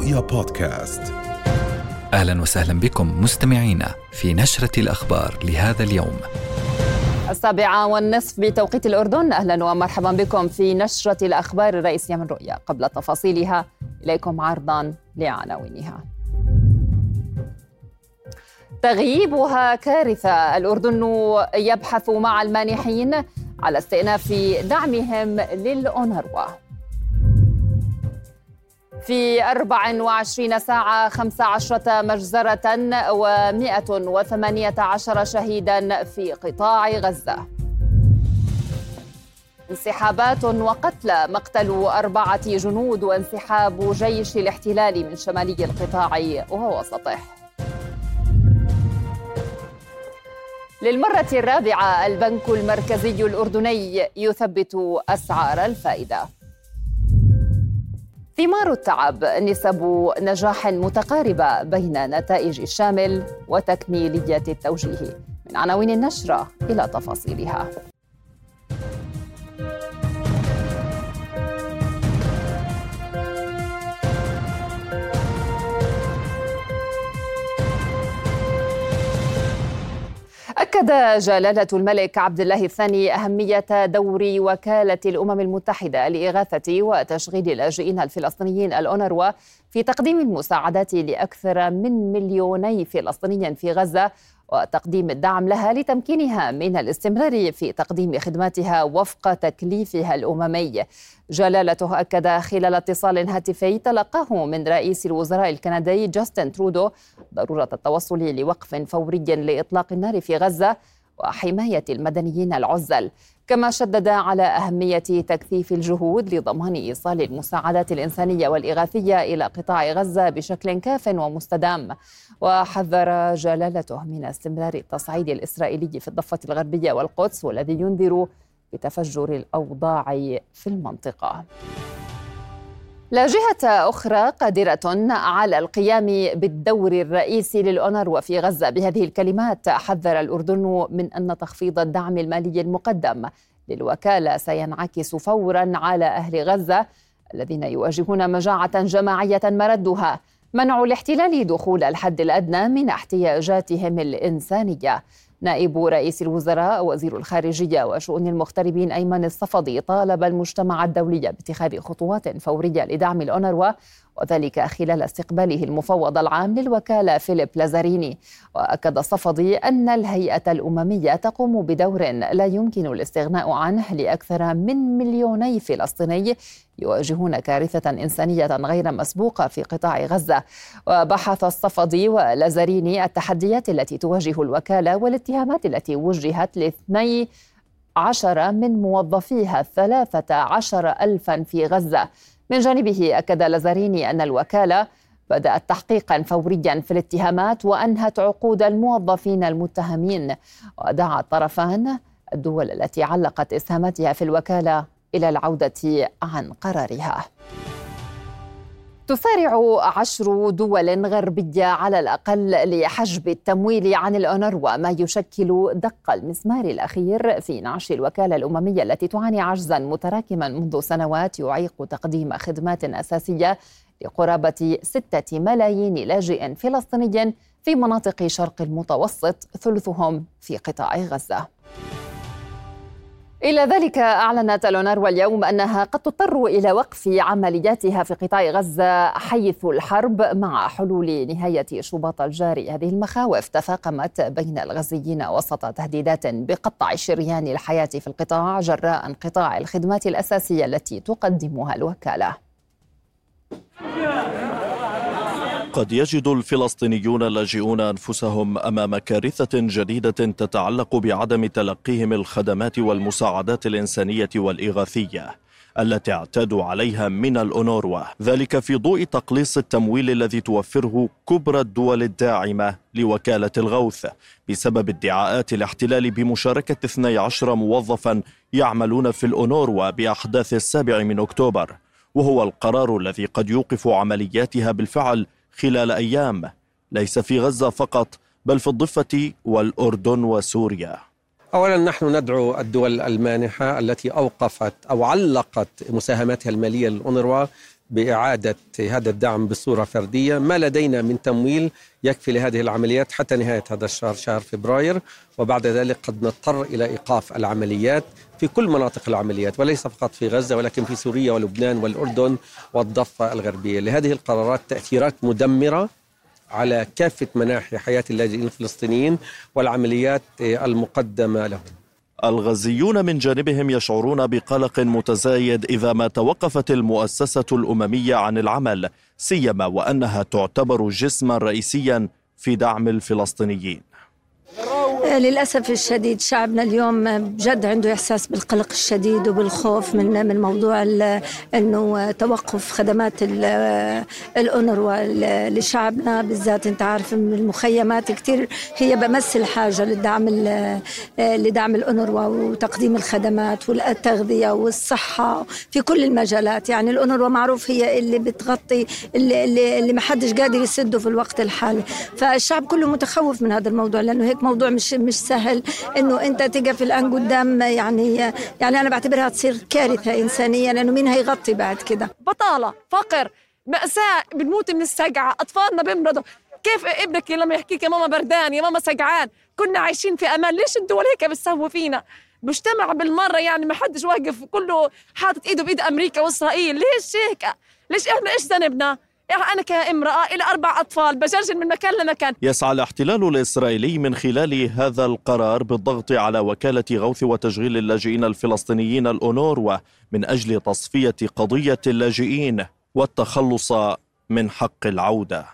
رؤيا بودكاست. أهلا وسهلا بكم مستمعينا في نشرة الأخبار لهذا اليوم. السابعة والنصف بتوقيت الأردن أهلا ومرحبا بكم في نشرة الأخبار الرئيسية من رؤيا. قبل تفاصيلها إليكم عرضا لعناوينها. تغييبها كارثة. الأردن يبحث مع المانحين على استئناف دعمهم للأونروا. في 24 ساعة 15 مجزرة و118 شهيدا في قطاع غزة. انسحابات وقتلى مقتل أربعة جنود وانسحاب جيش الاحتلال من شمالي القطاع ووسطه. للمرة الرابعة البنك المركزي الأردني يثبت أسعار الفائدة. ثمار التعب نسب نجاح متقاربة بين نتائج الشامل وتكميلية التوجيه. من عناوين النشرة إلى تفاصيلها. أكد جلالة الملك عبد الله الثاني أهمية دور وكالة الأمم المتحدة لإغاثة وتشغيل اللاجئين الفلسطينيين الأونروا في تقديم المساعدات لأكثر من مليوني فلسطيني في غزة. وتقديم الدعم لها لتمكينها من الاستمرار في تقديم خدماتها وفق تكليفها الأممي. جلالته أكد خلال اتصال هاتفي تلقاه من رئيس الوزراء الكندي جاستن ترودو ضرورة التوصل لوقف فوري لإطلاق النار في غزة وحماية المدنيين العزل. كما شدد على أهمية تكثيف الجهود لضمان إيصال المساعدات الإنسانية والإغاثية إلى قطاع غزة بشكل كاف ومستدام. وحذر جلالته من استمرار التصعيد الإسرائيلي في الضفة الغربية والقدس والذي ينذر بتفجر الأوضاع في المنطقة. لا جهة أخرى قادرة على القيام بالدور الرئيسي للأونروا في غزة. بهذه الكلمات حذر الأردن من أن تخفيض الدعم المالي المقدم. للوكالة سينعكس فورا على أهل غزة الذين يواجهون مجاعة جماعية مردها. منع الاحتلال دخول الحد الأدنى من احتياجاتهم الإنسانية. نائب رئيس الوزراء وزير الخارجية وشؤون المغتربين أيمن الصفدي طالب المجتمع الدولي باتخاذ خطوات فورية لدعم الأونروا وذلك خلال استقباله المفوض العام للوكالة فيليب لازاريني. وأكد الصفدي أن الهيئة الأممية تقوم بدور لا يمكن الاستغناء عنه لأكثر من مليوني فلسطيني يواجهون كارثة إنسانية غير مسبوقة في قطاع غزة. وبحث الصفدي ولازاريني التحديات التي تواجه الوكالة والاتهامات التي وجهت لاثني عشر من موظفيها الثلاثة عشر ألفا في غزة. من جانبه أكد لازاريني أن الوكالة بدأت تحقيقا فوريا في الاتهامات وأنهت عقود الموظفين المتهمين ودعا الطرفان الدول التي علقت إسهاماتها في الوكالة إلى العودة عن قرارها. تسارع عشر دول غربية على الأقل لحجب التمويل عن الأونروا ما يشكل دق المسمار الأخير في نعش الوكالة الأممية التي تعاني عجزا متراكما منذ سنوات يعيق تقديم خدمات أساسية لقرابة ستة ملايين لاجئ فلسطيني في مناطق شرق المتوسط ثلثهم في قطاع غزة. إلى ذلك أعلنت الأونروا اليوم أنها قد تضطر إلى وقف عملياتها في قطاع غزة حيث الحرب مع حلول نهاية شباط الجاري هذه المخاوف تفاقمت بين الغزيين وسط تهديدات بقطع شريان الحياة في القطاع جراء انقطاع الخدمات الأساسية التي تقدمها الوكالة. قد يجد الفلسطينيون اللاجئون أنفسهم أمام كارثة جديدة تتعلق بعدم تلقيهم الخدمات والمساعدات الإنسانية والإغاثية التي اعتادوا عليها من الأونروا ذلك في ضوء تقليص التمويل الذي توفره كبرى الدول الداعمة لوكالة الغوث. بسبب ادعاءات الاحتلال بمشاركة 12 موظفا يعملون في الأونروا بأحداث السابع من أكتوبر. وهو القرار الذي قد يوقف عملياتها بالفعل خلال أيام. ليس في غزة فقط بل في الضفة والأردن وسوريا. اولا نحن ندعو الدول المانحة التي أوقفت أو علقت مساهماتها المالية للأونروا بإعادة هذا الدعم بصورة فردية. ما لدينا من تمويل يكفي لهذه العمليات حتى نهاية هذا الشهر شهر فبراير. وبعد ذلك قد نضطر إلى إيقاف العمليات في كل مناطق العمليات وليس فقط في غزة ولكن في سوريا ولبنان والأردن والضفة الغربية. لهذه القرارات تأثيرات مدمرة على كافة مناحي حياة اللاجئين الفلسطينيين والعمليات المقدمة لهم. الغزيون من جانبهم يشعرون بقلق متزايد إذا ما توقفت المؤسسة الأممية عن العمل سيما وأنها تعتبر جسما رئيسيا في دعم الفلسطينيين. للأسف الشديد شعبنا اليوم بجد عنده إحساس بالقلق الشديد وبالخوف من من موضوع إنه توقف خدمات الأونروا لشعبنا بالذات أنت عارف المخيمات كثير هي بمس الحاجة للدعم لدعم الأونروا وتقديم الخدمات والتغذية والصحة في كل المجالات. يعني الأونروا معروف هي اللي بتغطي اللي, اللي, اللي ما حدش قادر يسده في الوقت الحالي. فالشعب كله متخوف من هذا الموضوع لأنه هيك موضوع مش مش سهل إنه أنت تقف الآن قدام يعني يعني أنا بعتبرها تصير كارثة إنسانية لأنه مين هيغطي بعد كده؟ بطالة فقر مأساة بنموت من السقعة أطفالنا بيمرضوا. كيف ابنك لما يحكيك يا ماما بردان يا ماما سقعان كنا عايشين في أمان. ليش الدول هيك بتسووا فينا؟ مجتمع بالمرة يعني ما حدش واقف كله حاطط إيده بإيد أمريكا وإسرائيل. ليش هيك؟ ليش إحنا إيش ذنبنا؟ أنا كامرأة إلى أربع أطفال بجرجر من مكان لمكان. يسعى الاحتلال الإسرائيلي من خلال هذا القرار بالضغط على وكالة غوث وتشغيل اللاجئين الفلسطينيين الأونروا من أجل تصفية قضية اللاجئين والتخلص من حق العودة.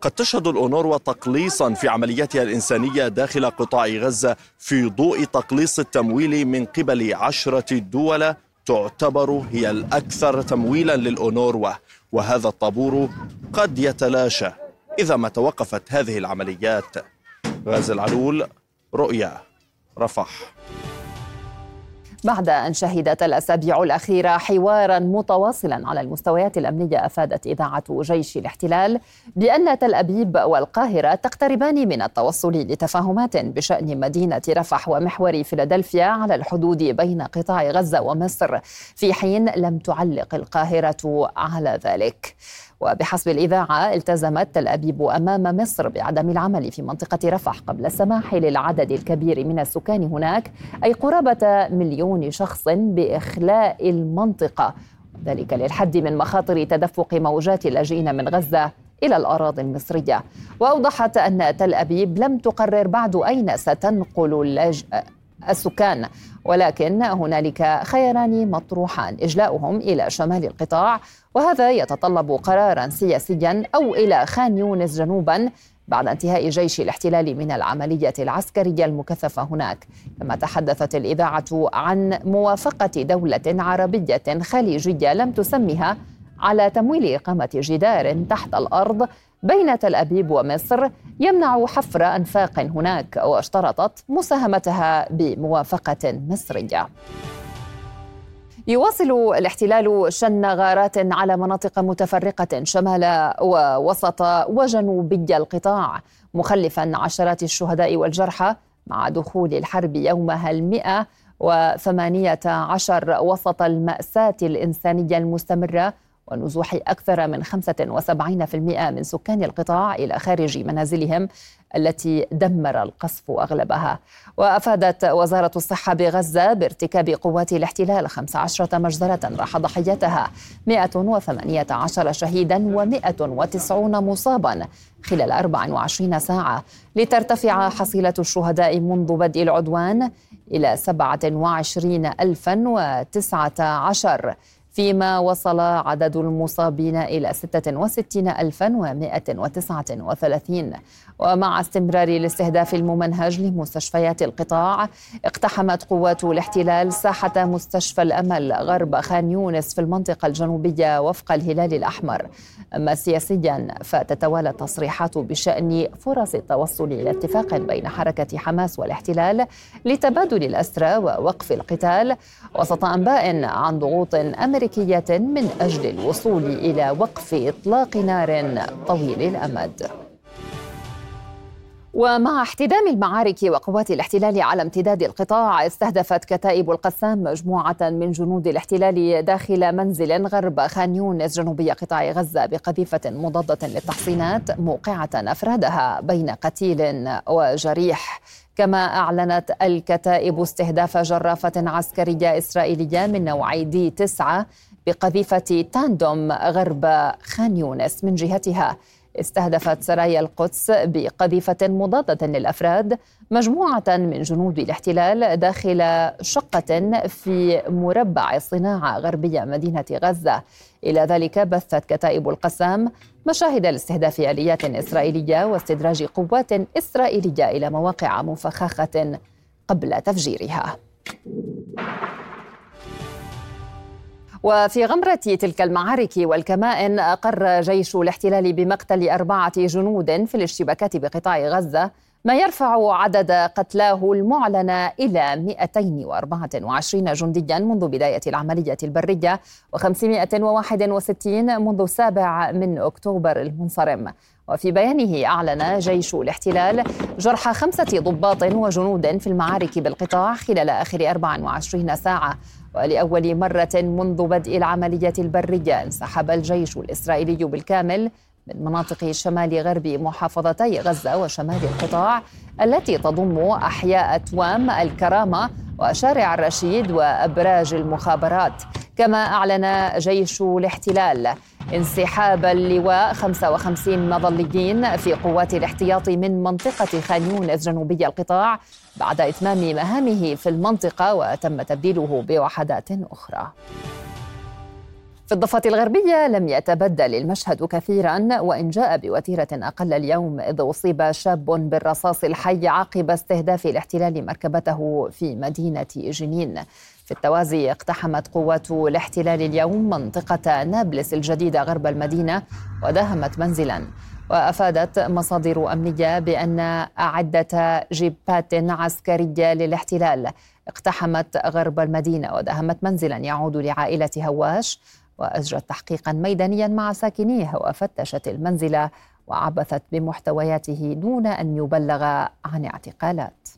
قد تشهد الأونروا تقليصا في عملياتها الإنسانية داخل قطاع غزة في ضوء تقليص التمويل من قبل عشرة دول تعتبر هي الأكثر تمويلا للأونروا وهذا الطابور قد يتلاشى إذا ما توقفت هذه العمليات. غاز العلول رؤيا رفح. بعد أن شهدت الأسابيع الأخيرة حوارا متواصلا على المستويات الأمنية أفادت إذاعة جيش الاحتلال بأن تل أبيب والقاهرة تقتربان من التوصل لتفاهمات بشأن مدينة رفح ومحور فيلادلفيا على الحدود بين قطاع غزة ومصر في حين لم تعلق القاهرة على ذلك. وبحسب الإذاعة التزمت تل أبيب أمام مصر بعدم العمل في منطقة رفح قبل السماح للعدد الكبير من السكان هناك أي قرابة مليون شخص بإخلاء المنطقة. ذلك للحد من مخاطر تدفق موجات اللاجئين من غزة إلى الأراضي المصرية. وأوضحت أن تل أبيب لم تقرر بعد أين ستنقل اللاج... السكان. ولكن هنالك خياران مطروحان. إجلاؤهم إلى شمال القطاع وهذا يتطلب قرارا سياسيا أو إلى خان يونس جنوبا بعد انتهاء جيش الاحتلال من العملية العسكرية المكثفة هناك. كما تحدثت الإذاعة عن موافقة دولة عربية خليجية لم تسمها على تمويل إقامة جدار تحت الأرض بين تل أبيب ومصر يمنع حفر أنفاق هناك واشترطت مساهمتها بموافقة مصرية. يواصل الاحتلال شن غارات على مناطق متفرقة شمال ووسط وجنوبي القطاع مخلفا عشرات الشهداء والجرحى مع دخول الحرب يومها المئة وثمانية عشر وسط المأساة الإنسانية المستمرة ونزوح أكثر من 75% من سكان القطاع إلى خارج منازلهم التي دمر القصف أغلبها. وأفادت وزارة الصحة بغزة بارتكاب قوات الاحتلال 15 مجزرة راح ضحيتها 118 شهيدا و190 مصابا خلال 24 ساعة. لترتفع حصيلة الشهداء منذ بدء العدوان إلى 27019 فيما وصل عدد المصابين إلى 66139 ومع استمرار الاستهداف الممنهج لمستشفيات القطاع اقتحمت قوات الاحتلال ساحة مستشفى الأمل غرب خان يونس في المنطقة الجنوبية وفق الهلال الأحمر. أما سياسيا فتتوالى التصريحات بشأن فرص التوصل إلى اتفاق بين حركة حماس والاحتلال لتبادل الأسرى ووقف القتال وسط أنباء عن ضغوط أمريكية من أجل الوصول إلى وقف إطلاق نار طويل الأمد. ومع احتدام المعارك وقوات الاحتلال على امتداد القطاع استهدفت كتائب القسام مجموعة من جنود الاحتلال داخل منزل غرب خان يونس جنوبي قطاع غزة بقذيفة مضادة للتحصينات موقعة أفرادها بين قتيل وجريح. كما أعلنت الكتائب استهداف جرافة عسكرية إسرائيلية من نوع دي 9 بقذيفة تاندوم غرب خان يونس من جهتها. استهدفت سرايا القدس بقذيفة مضادة للأفراد مجموعة من جنود الاحتلال داخل شقة في مربع صناعة غربية مدينة غزة. إلى ذلك بثت كتائب القسام مشاهد لاستهداف آليات إسرائيلية واستدراج قوات إسرائيلية إلى مواقع مفخخة قبل تفجيرها. وفي غمرة تلك المعارك والكمائن أقر جيش الاحتلال بمقتل أربعة جنود في الاشتباكات بقطاع غزة ما يرفع عدد قتلاه المعلن إلى 224 جنديا منذ بداية العملية البرية و561 منذ السابع من أكتوبر المنصرم. وفي بيانه أعلن جيش الاحتلال جرح خمسة ضباط وجنود في المعارك بالقطاع خلال آخر 24 ساعة. ولأول مرة منذ بدء العملية البرية انسحب الجيش الإسرائيلي بالكامل من مناطق شمال غرب محافظتي غزة وشمال القطاع التي تضم أحياء توام الكرامة وشارع الرشيد وأبراج المخابرات. كما أعلن جيش الاحتلال انسحاب اللواء 55 مظليين في قوات الاحتياط من منطقة خان يونس جنوبي القطاع بعد إتمام مهامه في المنطقة وتم تبديله بوحدات أخرى. في الضفة الغربية لم يتبدل المشهد كثيرا وإن جاء بوتيرة أقل اليوم إذ أصيب شاب بالرصاص الحي عقب استهداف الاحتلال مركبته في مدينة جنين. في التوازي اقتحمت قوات الاحتلال اليوم منطقة نابلس الجديدة غرب المدينة وداهمت منزلا. وأفادت مصادر أمنية بأن عده جيبات عسكرية للاحتلال اقتحمت غرب المدينة وداهمت منزلا يعود لعائلة هواش. واجرت تحقيقا ميدانيا مع ساكنيه وفتشت المنزل وعبثت بمحتوياته دون أن يبلغ عن اعتقالات.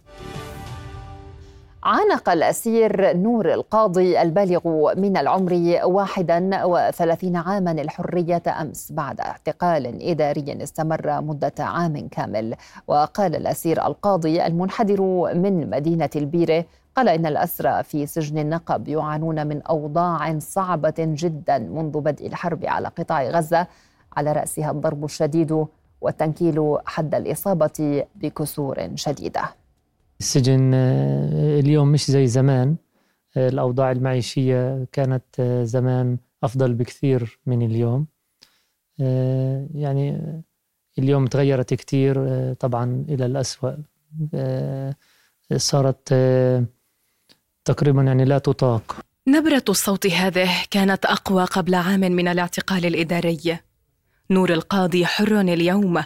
عانق الأسير نور القاضي البالغ من العمر 31 عاما الحرية أمس بعد اعتقال إداري استمر مدة عام كامل. وقال الأسير القاضي المنحدر من مدينة البيرة قال إن الأسرى في سجن النقب يعانون من أوضاع صعبة جدا منذ بدء الحرب على قطاع غزة. على رأسها الضرب الشديد والتنكيل حد الإصابة بكسور شديدة. السجن آه، اليوم مش زي زمان. آه، الأوضاع المعيشية كانت آه، زمان أفضل بكثير من اليوم. يعني اليوم تغيرت كثير طبعا إلى الأسوأ. صارت تقريبا يعني لا تطاق. نبرة الصوت هذه كانت أقوى قبل عام من الاعتقال الإداري. نور القاضي حر اليوم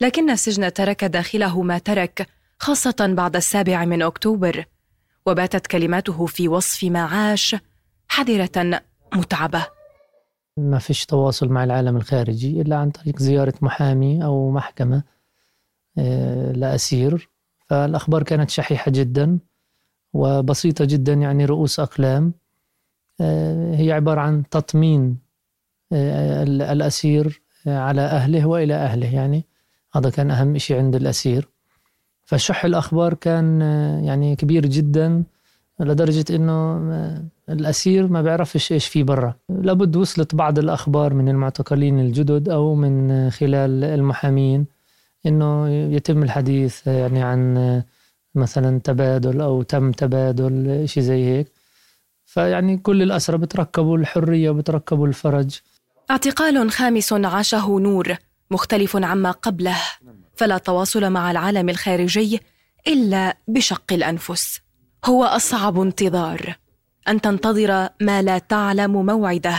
لكن السجن ترك داخله ما ترك خاصة بعد السابع من أكتوبر. وباتت كلماته في وصف ما عاش حذرة متعبة. ما فيش تواصل مع العالم الخارجي إلا عن طريق زيارة محامي أو محكمة آه، لأسير فالأخبار كانت شحيحة جدا. وبسيطة جدا يعني رؤوس أقلام. آه، هي عبارة عن تطمين آه، الأسير على أهله وإلى أهله يعني. هذا كان أهم شيء عند الأسير. فشح الأخبار كان يعني كبير جدا لدرجة إنه الأسير ما بيعرفش إيش في برا. لابد وصلت بعض الأخبار من المعتقلين الجدد أو من خلال المحامين إنه يتم الحديث يعني عن مثلا تبادل أو تم تبادل شيء زي هيك. فيعني كل الأسرى بتركبوا الحرية وبتركبوا الفرج. اعتقال خامس عاشه نور مختلف عما قبله. فلا تواصل مع العالم الخارجي إلا بشق الأنفس. هو أصعب انتظار. أن تنتظر ما لا تعلم موعده.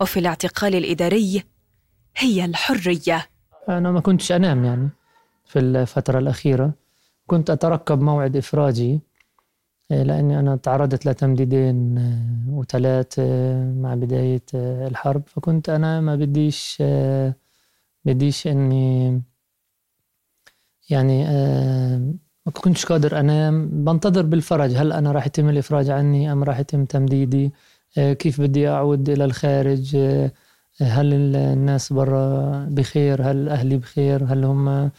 وفي الاعتقال الإداري هي الحرية. أنا ما كنتش أنام يعني في الفترة الأخيرة. كنت اترقب موعد إفراجي آه، لأني أنا تعرضت لتمديدين آه، وثلاث آه، مع بداية الحرب. فكنت أنا ما بديش بديش إني يعني ما كنتش قادر أنام. بنتظر بالفرج هل أنا راح يتم الإفراج عني أم راح يتم تمديدي؟ كيف بدي أعود إلى الخارج؟ هل الناس برا بخير؟ هل أهلي بخير؟ هل هم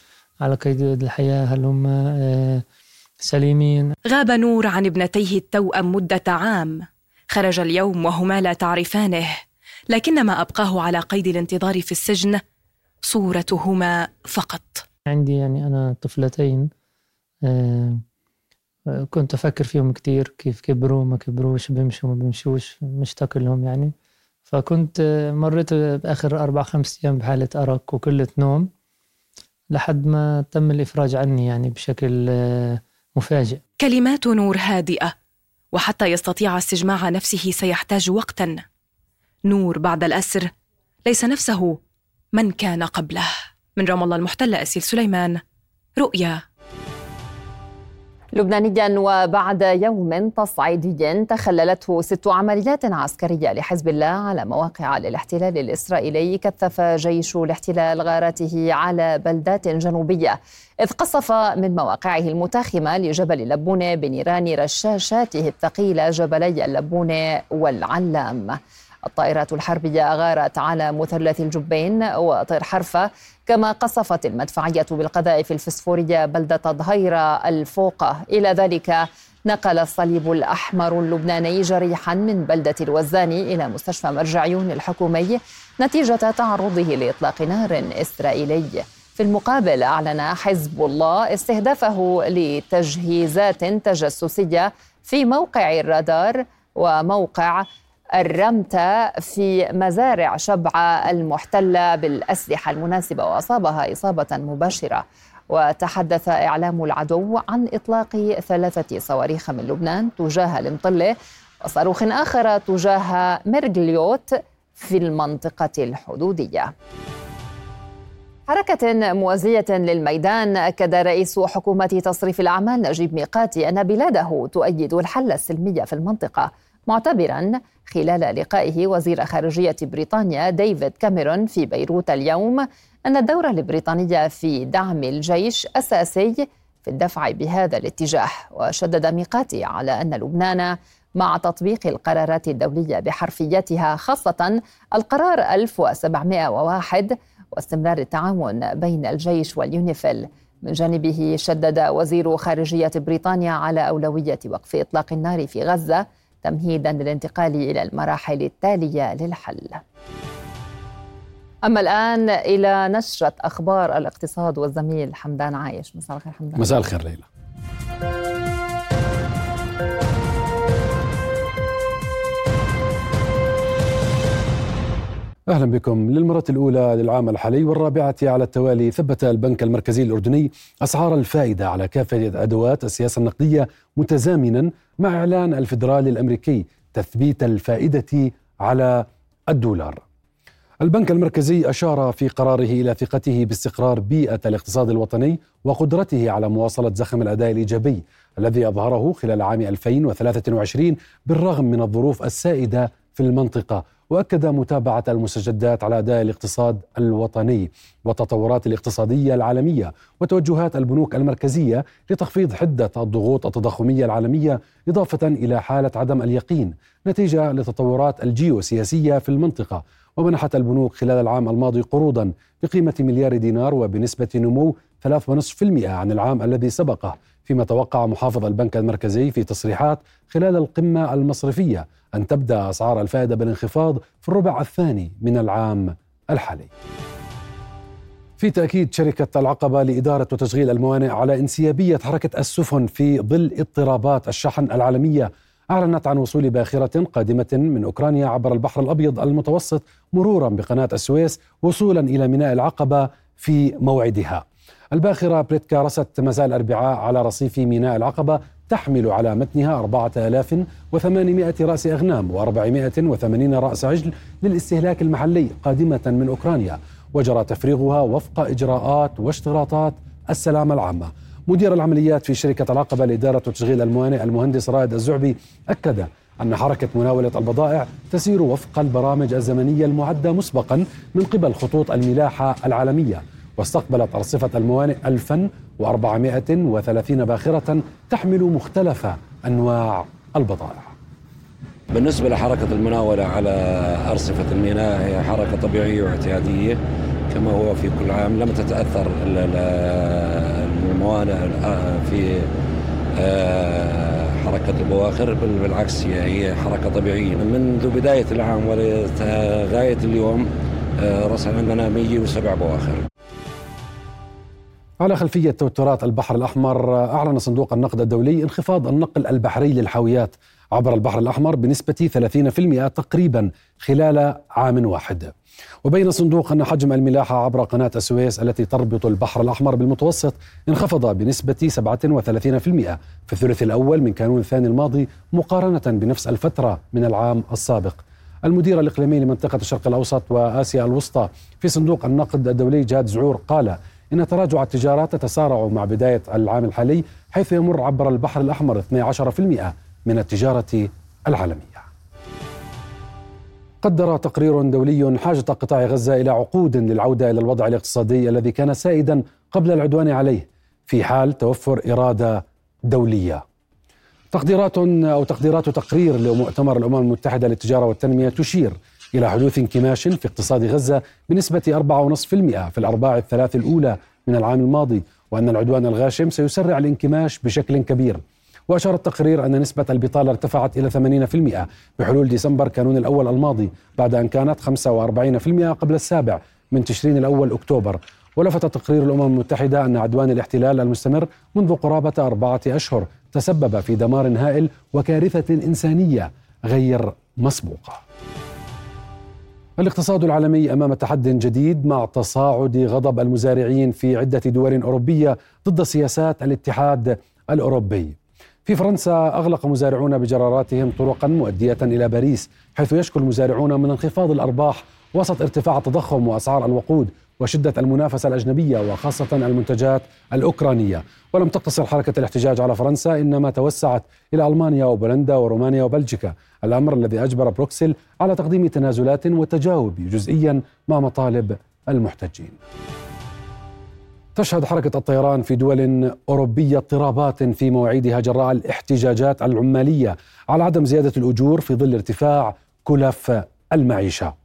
على قيد الحياة هل هم سليمين؟ غاب نور عن ابنتيه التوأم مدة عام. خرج اليوم وهما لا تعرفانه. لكن ما أبقاه على قيد الانتظار في السجن صورتهما فقط. عندي يعني أنا طفلتين آه، كنت أفكر فيهم كتير كيف كبروا ما كبروش بيمشوا ما بيمشوش مشتاق لهم يعني. فكنت مريت بآخر أربع خمس أيام بحالة أرق وقلة نوم. لحد ما تم الإفراج عني يعني بشكل آه، مفاجئ. كلمات نور هادئة وحتى يستطيع استجماع نفسه سيحتاج وقتا. نور بعد الأسر ليس نفسه من كان قبله. من رام الله المحتلة أسيل سليمان رؤيا. لبنانيا وبعد يوم تصعيدي تخللته ست عمليات عسكرية لحزب الله على مواقع للاحتلال الإسرائيلي كثف جيش الاحتلال غاراته على بلدات جنوبية إذ قصف من مواقعه المتاخمة لجبل اللبونه بنيران رشاشاته الثقيلة جبلي اللبونه والعلام. الطائرات الحربية غارت على مثلث الجبين وطير حرفة كما قصفت المدفعية بالقذائف الفسفورية بلدة ظهيرة الفوقة إلى ذلك نقل الصليب الأحمر اللبناني جريحا من بلدة الوزاني إلى مستشفى مرجعيون الحكومي نتيجة تعرضه لإطلاق نار إسرائيلي. في المقابل أعلن حزب الله استهدافه لتجهيزات تجسسية في موقع الرادار وموقع الرمتة في مزارع شبعة المحتلة بالأسلحة المناسبة وأصابها إصابة مباشرة. وتحدث إعلام العدو عن إطلاق ثلاثة صواريخ من لبنان تجاه المطلة وصاروخ آخر تجاه مرجليوت في المنطقة الحدودية. حركة موازية للميدان أكد رئيس حكومة تصريف الأعمال نجيب ميقاتي أن بلاده تؤيد الحل السلمي في المنطقة. معتبرا خلال لقائه وزير خارجية بريطانيا ديفيد كاميرون في بيروت اليوم أن الدور البريطاني في دعم الجيش أساسي في الدفع بهذا الاتجاه وشدد ميقاتي على أن لبنان مع تطبيق القرارات الدولية بحرفيتها خاصة القرار 1701 واستمرار التعاون بين الجيش واليونيفيل. من جانبه شدد وزير خارجية بريطانيا على أولوية وقف إطلاق النار في غزة تمهيدا للانتقال إلى المراحل التالية للحل. أما الآن إلى نشرة أخبار الاقتصاد والزميل حمدان عايش. مساء الخير حمدان. مساء الخير ليلى. أهلا بكم للمرة الأولى للعام الحالي والرابعة على التوالي ثبت البنك المركزي الأردني أسعار الفائدة على كافة أدوات السياسة النقدية متزامنا مع إعلان الفدرالي الأمريكي تثبيت الفائدة على الدولار. البنك المركزي أشار في قراره إلى ثقته باستقرار بيئة الاقتصاد الوطني وقدرته على مواصلة زخم الأداء الإيجابي الذي أظهره خلال عام 2023 بالرغم من الظروف السائدة في المنطقة وأكد متابعة المستجدات على أداء الاقتصاد الوطني والتطورات الاقتصادية العالمية وتوجهات البنوك المركزية لتخفيض حدة الضغوط التضخمية العالمية إضافة إلى حالة عدم اليقين نتيجة للتطورات الجيوسياسية في المنطقة. ومنحت البنوك خلال العام الماضي قروضا بقيمة مليار دينار وبنسبة نمو 3.5% عن العام الذي سبقه. فيما توقع محافظ البنك المركزي في تصريحات خلال القمة المصرفية أن تبدأ أسعار الفائدة بالانخفاض في الربع الثاني من العام الحالي. في تأكيد شركة العقبة لإدارة وتشغيل الموانئ على انسيابية حركة السفن في ظل اضطرابات الشحن العالمية أعلنت عن وصول باخرة قادمة من أوكرانيا عبر البحر الأبيض المتوسط مرورا بقناة السويس وصولا إلى ميناء العقبة في موعدها. الباخرة بريتكا رست مساء الأربعاء على رصيف ميناء العقبة تحمل على متنها 4800 رأس أغنام و480 رأس عجل للاستهلاك المحلي قادمة من أوكرانيا. وجرى تفريغها وفق إجراءات واشتراطات السلامة العامة. مدير العمليات في شركة العقبة لإدارة وتشغيل الموانئ المهندس رائد الزعبي أكد أن حركة مناولة البضائع تسير وفق البرامج الزمنية المعدة مسبقا من قبل خطوط الملاحة العالمية. واستقبلت أرصفة الموانئ 1430 باخرة تحمل مختلف أنواع البضائع. بالنسبة لحركة المناولة على أرصفة الميناء هي حركة طبيعية واعتيادية كما هو في كل عام. لم تتأثر الموانئ في آه، حركة البواخر بالعكس هي حركة طبيعية. منذ بداية العام ولغاية اليوم آه، رسل عندنا 107 بواخر. على خلفية توترات البحر الأحمر أعلن صندوق النقد الدولي انخفاض النقل البحري للحاويات عبر البحر الأحمر بنسبة 30% تقريبا خلال عام واحد. وبين صندوق أن حجم الملاحة عبر قناة السويس التي تربط البحر الأحمر بالمتوسط انخفض بنسبة 37% في الثلث الأول من كانون الثاني الماضي مقارنة بنفس الفترة من العام السابق. المدير الإقليمي لمنطقة الشرق الأوسط وآسيا الوسطى في صندوق النقد الدولي جاد زعور قال إن تراجع التجارات تتسارع مع بداية العام الحالي حيث يمر عبر البحر الأحمر 12% من التجارة العالمية. قدر تقرير دولي حاجة قطاع غزة إلى عقود للعودة إلى الوضع الاقتصادي الذي كان سائدا قبل العدوان عليه في حال توفر إرادة دولية. تقديرات أو تقديرات تقرير لمؤتمر الأمم المتحدة للتجارة والتنمية تشير إلى حدوث انكماش في اقتصاد غزة بنسبة 4.5% في الأرباع الثلاث الأولى من العام الماضي وأن العدوان الغاشم سيسرع الانكماش بشكل كبير. وأشار التقرير أن نسبة البطالة ارتفعت إلى 80% بحلول ديسمبر كانون الأول الماضي بعد أن كانت 45% قبل السابع من تشرين الأول أكتوبر. ولفت تقرير الأمم المتحدة أن عدوان الاحتلال المستمر منذ قرابة أربعة أشهر تسبب في دمار هائل وكارثة إنسانية غير مسبوقة. الاقتصاد العالمي أمام تحد جديد مع تصاعد غضب المزارعين في عدة دول أوروبية ضد سياسات الاتحاد الأوروبي. في فرنسا أغلق مزارعون بجراراتهم طرقا مؤدية إلى باريس حيث يشكو المزارعون من انخفاض الأرباح وسط ارتفاع التضخم وأسعار الوقود وشدة المنافسة الأجنبية وخاصة المنتجات الأوكرانية. ولم تقتصر حركة الاحتجاج على فرنسا إنما توسعت إلى ألمانيا وبولندا ورومانيا وبلجيكا. الأمر الذي أجبر بروكسل على تقديم تنازلات والتجاوب جزئيا مع مطالب المحتجين. تشهد حركة الطيران في دول أوروبية اضطرابات في مواعيدها جراء الاحتجاجات العمالية على عدم زيادة الأجور في ظل ارتفاع كلف المعيشة.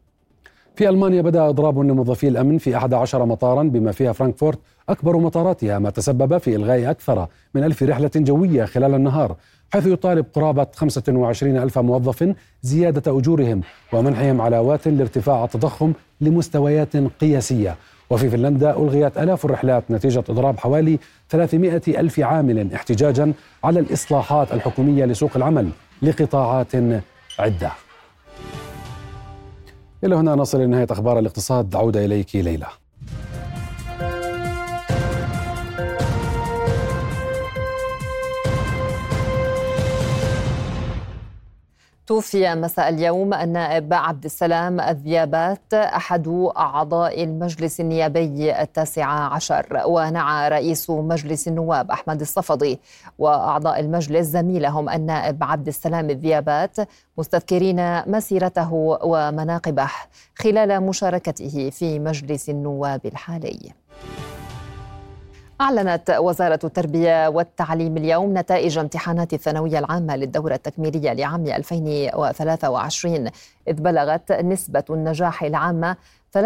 في ألمانيا بدأ إضراب لموظفي الأمن في 11 مطارا بما فيها فرانكفورت. أكبر مطاراتها ما تسبب في إلغاء أكثر من ألف رحلة جوية خلال النهار حيث يطالب قرابة 25 ألف موظف زيادة أجورهم ومنحهم علاوات لارتفاع التضخم لمستويات قياسية. وفي فنلندا ألغيت ألاف الرحلات نتيجة إضراب حوالي 300 ألف عامل احتجاجا على الإصلاحات الحكومية لسوق العمل لقطاعات عدة. إلى هنا نصل لنهاية أخبار الاقتصاد. عودة إليك ليلى. توفي مساء اليوم النائب عبد السلام الذيابات أحد أعضاء المجلس النيابي التاسع عشر ونعى رئيس مجلس النواب أحمد الصفدي وأعضاء المجلس زميلهم النائب عبد السلام الذيابات مستذكرين مسيرته ومناقبه خلال مشاركته في مجلس النواب الحالي. أعلنت وزارة التربية والتعليم اليوم نتائج امتحانات الثانوية العامة للدورة التكميلية لعام 2023 إذ بلغت نسبة النجاح العامة 63.17%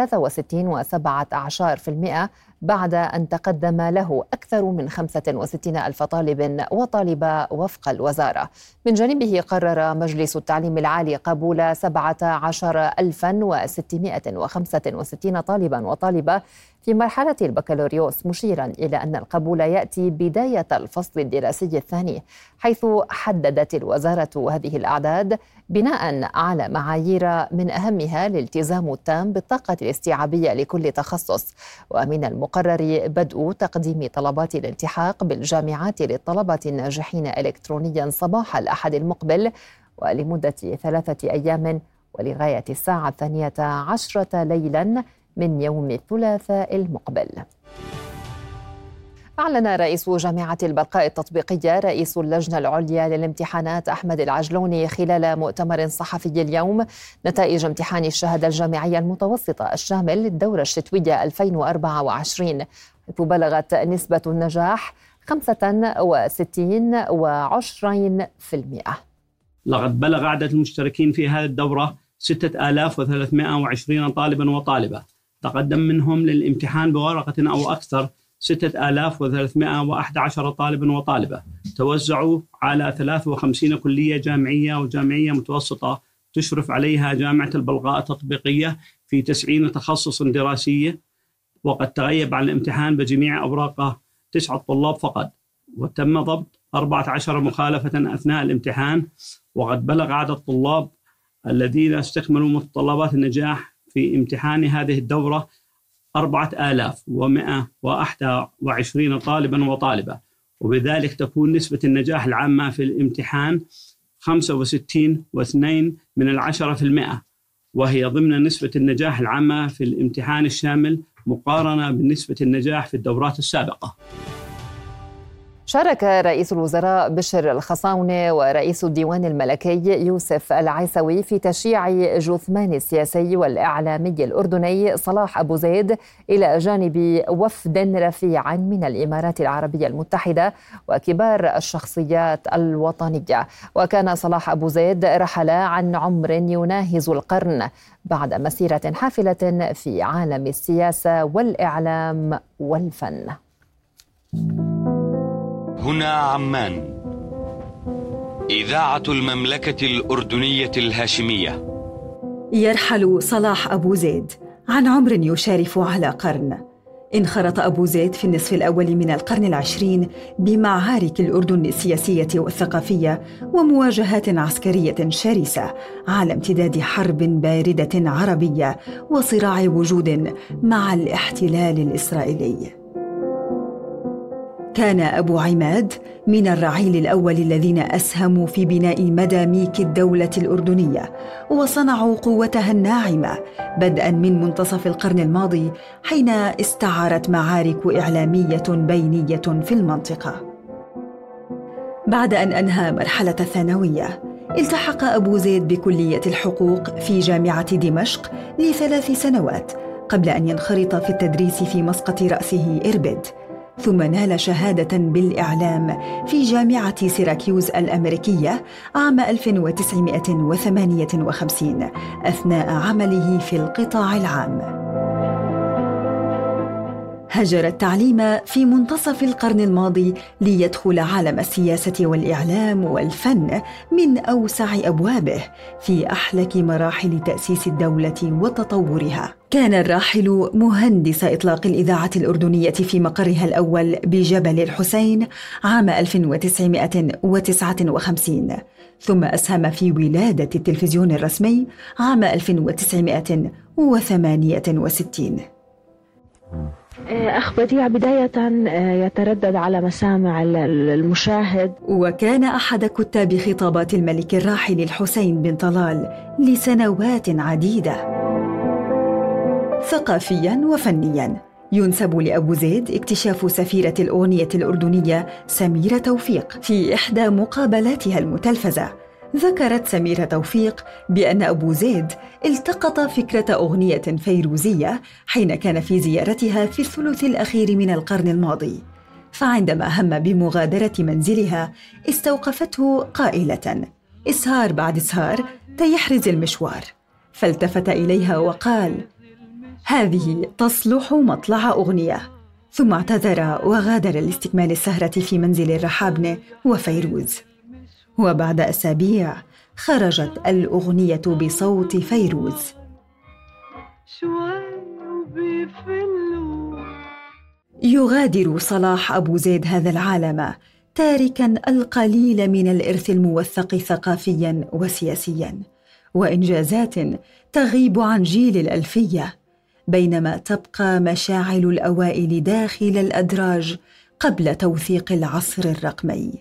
بعد أن تقدم له أكثر من 65 ألف طالب وطالبة وفق الوزارة. من جانبه قرر مجلس التعليم العالي قبول 17665 طالبا وطالبة في مرحلة البكالوريوس مشيرا إلى أن القبول يأتي بداية الفصل الدراسي الثاني حيث حددت الوزارة هذه الأعداد بناء على معايير من أهمها الالتزام التام بالطاقة الاستيعابية لكل تخصص. ومن المقرر بدء تقديم طلبات الالتحاق بالجامعات للطلبة الناجحين إلكترونيا صباح الأحد المقبل ولمدة ثلاثة أيام ولغاية الساعة الثانية عشرة ليلاً من يوم الثلاثاء المقبل. أعلن رئيس جامعة البرقاء التطبيقية رئيس اللجنة العليا للامتحانات أحمد العجلوني خلال مؤتمر صحفي اليوم نتائج امتحان الشهادة الجامعية المتوسطة الشامل للدورة الشتوية 2024 حيث بلغت نسبة النجاح 65 وعشرين في المئة. لقد بلغ عدد المشتركين في هذه الدورة 6320 طالبا وطالبة. تقدم منهم للامتحان بورقة أو أكثر 6311 طالبا وطالبة. توزعوا على 53 كلية جامعية وجامعية متوسطة تشرف عليها جامعة البلغاء التطبيقية في 90 تخصص دراسية وقد تغيب عن الامتحان بجميع أوراقه تسعة طلاب فقط. وتم ضبط 14 مخالفة أثناء الامتحان وقد بلغ عدد الطلاب الذين استكملوا متطلبات النجاح في امتحان هذه الدورة أربعة آلاف ومائة وأحد وعشرين طالبا وطالبة. وبذلك تكون نسبة النجاح العامة في الامتحان خمسة وستين واثنين من العشرة في المئة. وهي ضمن نسبة النجاح العامة في الامتحان الشامل مقارنة بنسبة النجاح في الدورات السابقة. شارك رئيس الوزراء بشر الخصاونة ورئيس الديوان الملكي يوسف العيسوي في تشييع جثمان السياسي والإعلامي الأردني صلاح أبو زيد إلى جانب وفد رفيع من الإمارات العربية المتحدة وكبار الشخصيات الوطنية وكان صلاح أبو زيد رحل عن عمر يناهز القرن بعد مسيرة حافلة في عالم السياسة والإعلام والفن. هنا عمان إذاعة المملكة الأردنية الهاشمية. يرحل صلاح أبو زيد عن عمر يشارف على قرن. انخرط أبو زيد في النصف الأول من القرن العشرين بمعارك الأردن السياسية والثقافية ومواجهات عسكرية شرسة على امتداد حرب باردة عربية وصراع وجود مع الاحتلال الإسرائيلي. كان أبو عماد من الرعيل الأول الذين أسهموا في بناء مداميك الدولة الأردنية وصنعوا قوتها الناعمة بدءا من منتصف القرن الماضي حين استعارت معارك إعلامية بينية في المنطقة. بعد أن أنهى مرحلة الثانوية التحق أبو زيد بكلية الحقوق في جامعة دمشق لثلاث سنوات قبل أن ينخرط في التدريس في مسقط رأسه إربد ثم نال شهادة بالإعلام في جامعة سيراكيوز الأمريكية عام 1958 أثناء عمله في القطاع العام. هجر التعليم في منتصف القرن الماضي ليدخل عالم السياسة والإعلام والفن من أوسع أبوابه في أحلك مراحل تأسيس الدولة وتطورها كان الراحل مهندس إطلاق الإذاعة الأردنية في مقرها الأول بجبل الحسين عام 1959 ثم أسهم في ولادة التلفزيون الرسمي عام 1968 آه، أخ بديع بداية آه، يتردد على مسامع المشاهد. وكان أحد كتاب خطابات الملك الراحل الحسين بن طلال لسنوات عديدة. ثقافيا وفنيا. ينسب لأبو زيد اكتشاف سفيرة الأغنية الأردنية سميرة توفيق في إحدى مقابلاتها المتلفزة. ذكرت سميرة توفيق بأن أبو زيد التقط فكرة أغنية فيروزية حين كان في زيارتها في الثلث الأخير من القرن الماضي. فعندما هم بمغادرة منزلها استوقفته قائلة إسهار بعد إسهار تيحرز المشوار فالتفت إليها وقال هذه تصلح مطلع أغنية. ثم اعتذر وغادر لاستكمال السهرة في منزل الرحابنة وفيروز. وبعد أسابيع خرجت الأغنية بصوت فيروز. يغادر صلاح أبو زيد هذا العالم تاركا القليل من الإرث الموثق ثقافيا وسياسيا. وإنجازات تغيب عن جيل الألفية. بينما تبقى مشاعل الأوائل داخل الأدراج قبل توثيق العصر الرقمي.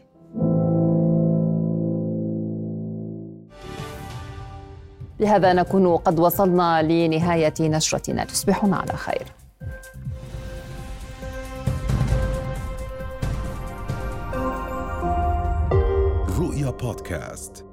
بهذا نكون قد وصلنا لنهاية نشرتنا. تصبحون على خير. رؤيا بودكاست.